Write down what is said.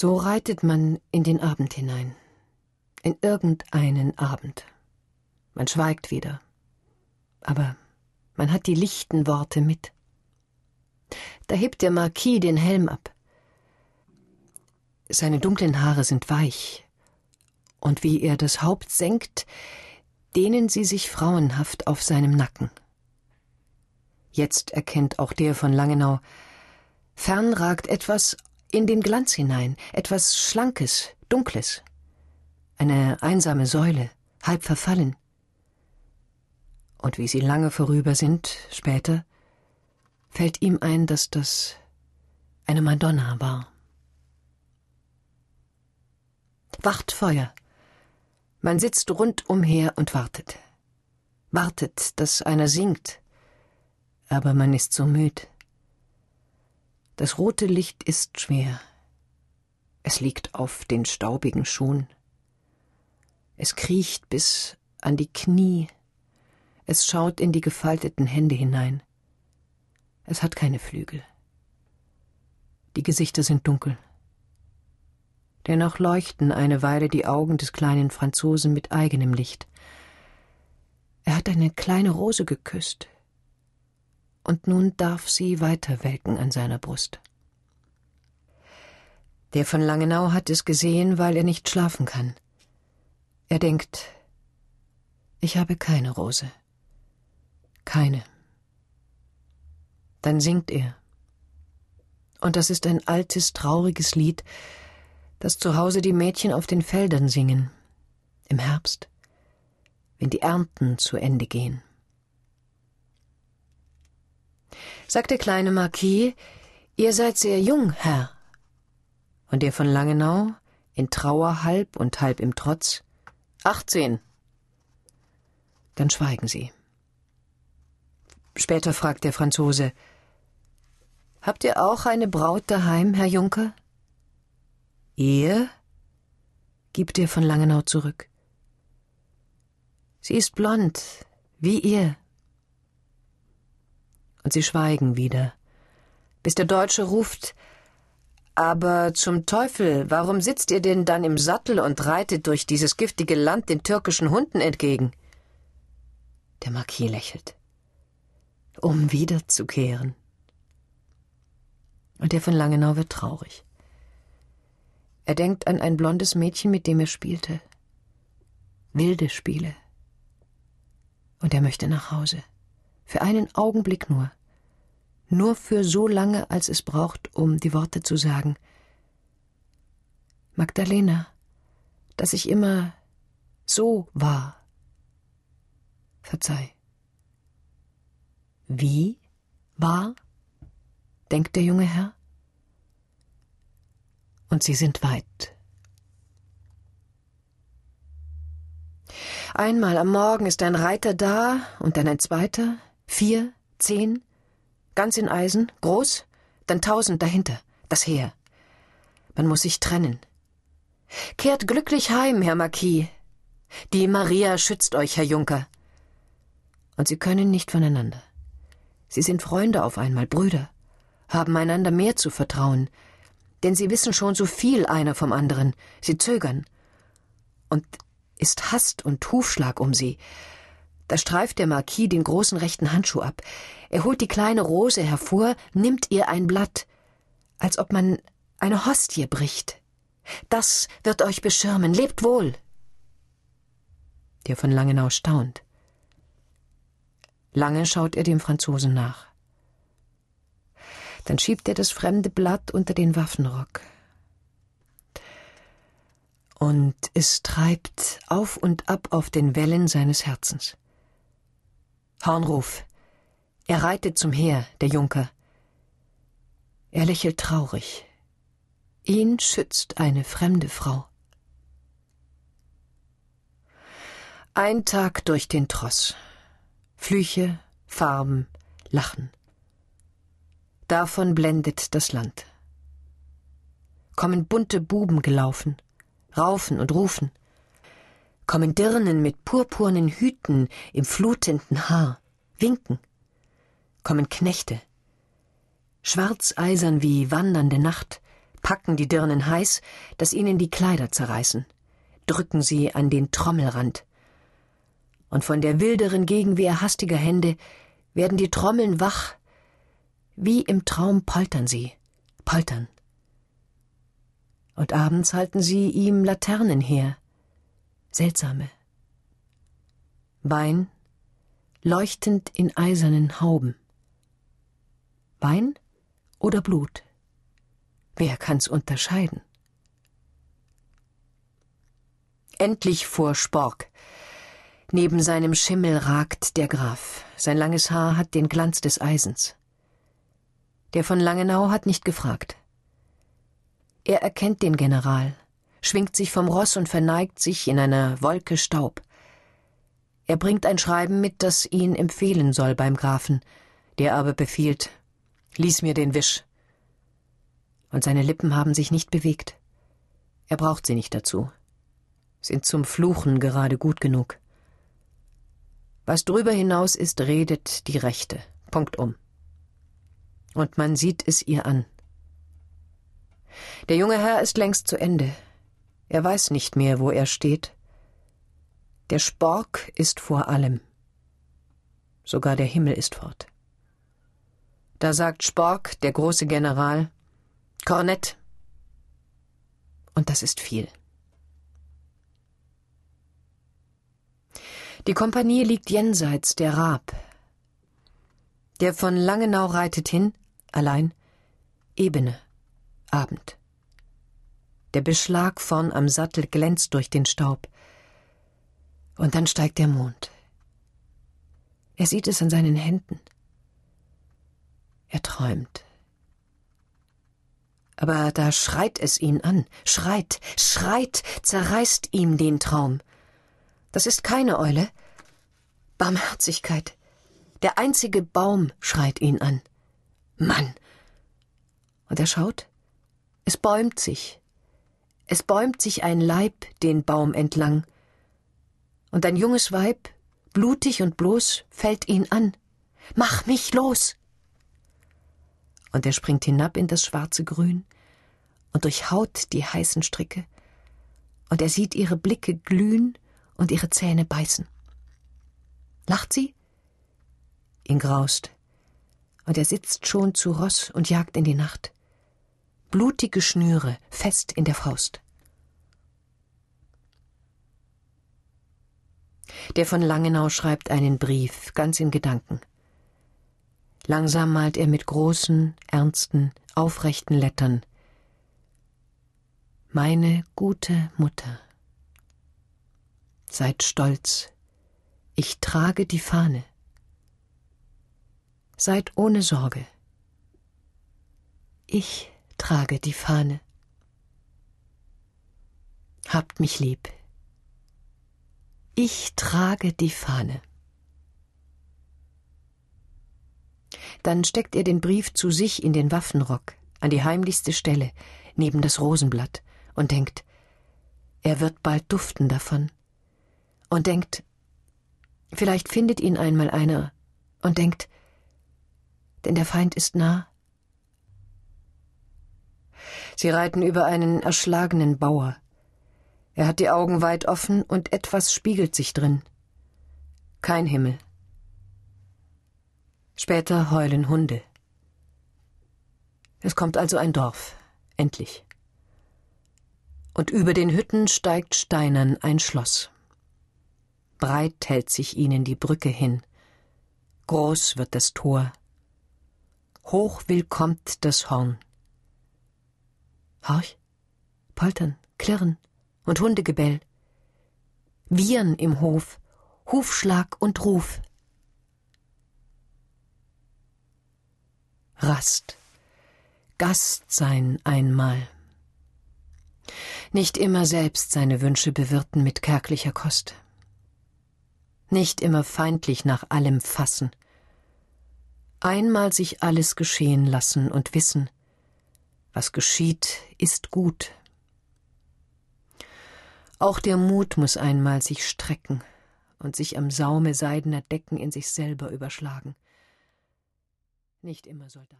So reitet man in den Abend hinein, in irgendeinen Abend. Man schweigt wieder, aber man hat die lichten Worte mit. Da hebt der Marquis den Helm ab. Seine dunklen Haare sind weich, und wie er das Haupt senkt, dehnen sie sich frauenhaft auf seinem Nacken. Jetzt erkennt auch der von Langenau, fern ragt etwas in den Glanz hinein, etwas Schlankes, Dunkles, eine einsame Säule, halb verfallen. Und wie sie lange vorüber sind, später, fällt ihm ein, dass das eine Madonna war. Wacht Feuer. Man sitzt rundumher und wartet. Wartet, dass einer singt. Aber man ist so müd. Das rote Licht ist schwer. Es liegt auf den staubigen Schuhen. Es kriecht bis an die Knie. Es schaut in die gefalteten Hände hinein. Es hat keine Flügel. Die Gesichter sind dunkel. Dennoch leuchten eine Weile die Augen des kleinen Franzosen mit eigenem Licht. Er hat eine kleine Rose geküsst, und nun darf sie weiter welken an seiner Brust. Der von Langenau hat es gesehen, weil er nicht schlafen kann. Er denkt, ich habe keine Rose. Keine. Dann singt er. Und das ist ein altes, trauriges Lied, das zu Hause die Mädchen auf den Feldern singen, im Herbst, wenn die Ernten zu Ende gehen. Sagt der kleine Marquis, ihr seid sehr jung, Herr. Und der von Langenau, in Trauer halb und halb im Trotz, achtzehn. Dann schweigen sie. Später fragt der Franzose Habt ihr auch eine Braut daheim, Herr Junker? Ihr? gibt er von Langenau zurück. Sie ist blond, wie ihr. Und sie schweigen wieder, bis der Deutsche ruft Aber zum Teufel, warum sitzt ihr denn dann im Sattel und reitet durch dieses giftige Land den türkischen Hunden entgegen? Der Marquis lächelt um wiederzukehren. Und der von Langenau wird traurig. Er denkt an ein blondes Mädchen, mit dem er spielte. Wilde Spiele. Und er möchte nach Hause. Für einen Augenblick nur. Nur für so lange, als es braucht, um die Worte zu sagen. Magdalena, dass ich immer so war. Verzeih. Wie war? denkt der junge Herr. Und sie sind weit. Einmal am Morgen ist ein Reiter da und dann ein zweiter, vier, zehn, ganz in Eisen, groß, dann tausend dahinter, das Heer. Man muss sich trennen. Kehrt glücklich heim, Herr Marquis. Die Maria schützt euch, Herr Junker. Und sie können nicht voneinander. Sie sind Freunde auf einmal, Brüder, haben einander mehr zu vertrauen, denn sie wissen schon so viel einer vom anderen, sie zögern. Und ist Hast und Hufschlag um sie. Da streift der Marquis den großen rechten Handschuh ab. Er holt die kleine Rose hervor, nimmt ihr ein Blatt, als ob man eine Hostie bricht. Das wird euch beschirmen, lebt wohl. Der von Langenau staunt. Lange schaut er dem Franzosen nach. Dann schiebt er das fremde Blatt unter den Waffenrock. Und es treibt auf und ab auf den Wellen seines Herzens. Hornruf. Er reitet zum Heer, der Junker. Er lächelt traurig. Ihn schützt eine fremde Frau. Ein Tag durch den Tross. Flüche, Farben, Lachen. Davon blendet das Land. Kommen bunte Buben gelaufen, raufen und rufen. Kommen Dirnen mit purpurnen Hüten im flutenden Haar, winken. Kommen Knechte, schwarzeisern wie wandernde Nacht, packen die Dirnen heiß, dass ihnen die Kleider zerreißen, drücken sie an den Trommelrand. Und von der wilderen Gegenwehr hastiger Hände werden die Trommeln wach, wie im Traum poltern sie, poltern. Und abends halten sie ihm Laternen her, seltsame. Wein, leuchtend in eisernen Hauben. Wein oder Blut? Wer kann's unterscheiden? Endlich vor Spork. Neben seinem Schimmel ragt der Graf. Sein langes Haar hat den Glanz des Eisens. Der von Langenau hat nicht gefragt. Er erkennt den General, schwingt sich vom Ross und verneigt sich in einer Wolke Staub. Er bringt ein Schreiben mit, das ihn empfehlen soll beim Grafen, der aber befiehlt, lies mir den Wisch. Und seine Lippen haben sich nicht bewegt. Er braucht sie nicht dazu. Sind zum Fluchen gerade gut genug. Was drüber hinaus ist, redet die Rechte. Punkt um. Und man sieht es ihr an. Der junge Herr ist längst zu Ende. Er weiß nicht mehr, wo er steht. Der Spork ist vor allem. Sogar der Himmel ist fort. Da sagt Spork, der große General, Kornett. Und das ist viel. Die Kompanie liegt jenseits der Raab. Der von Langenau reitet hin, allein, Ebene, Abend. Der Beschlag vorn am Sattel glänzt durch den Staub. Und dann steigt der Mond. Er sieht es an seinen Händen. Er träumt. Aber da schreit es ihn an, schreit, schreit, zerreißt ihm den Traum. Das ist keine Eule. Barmherzigkeit. Der einzige Baum schreit ihn an. Mann. Und er schaut. Es bäumt sich. Es bäumt sich ein Leib den Baum entlang. Und ein junges Weib, blutig und bloß, fällt ihn an. Mach mich los! und er springt hinab in das schwarze Grün und durchhaut die heißen Stricke, und er sieht ihre Blicke glühen und ihre Zähne beißen. Lacht sie? Ihn graust, und er sitzt schon zu Ross und jagt in die Nacht. Blutige Schnüre fest in der Faust. Der von Langenau schreibt einen Brief, ganz in Gedanken. Langsam malt er mit großen, ernsten, aufrechten Lettern Meine gute Mutter. Seid stolz, ich trage die Fahne. Seid ohne Sorge. Ich trage die Fahne. Habt mich lieb. Ich trage die Fahne. Dann steckt er den Brief zu sich in den Waffenrock, an die heimlichste Stelle, neben das Rosenblatt, und denkt, er wird bald duften davon. Und denkt, vielleicht findet ihn einmal einer, und denkt, denn der Feind ist nah. Sie reiten über einen erschlagenen Bauer. Er hat die Augen weit offen und etwas spiegelt sich drin. Kein Himmel, Später heulen Hunde. Es kommt also ein Dorf, endlich. Und über den Hütten steigt steinern ein Schloss. Breit hält sich ihnen die Brücke hin, groß wird das Tor, hoch willkommt das Horn. Horch, poltern, klirren und Hundegebell, Wiehern im Hof, Hufschlag und Ruf. Rast, Gast sein einmal. Nicht immer selbst seine Wünsche bewirten mit kärglicher Kost. Nicht immer feindlich nach allem fassen. Einmal sich alles geschehen lassen und wissen, was geschieht, ist gut. Auch der Mut muss einmal sich strecken und sich am Saume seidener Decken in sich selber überschlagen. Nicht immer Soldat.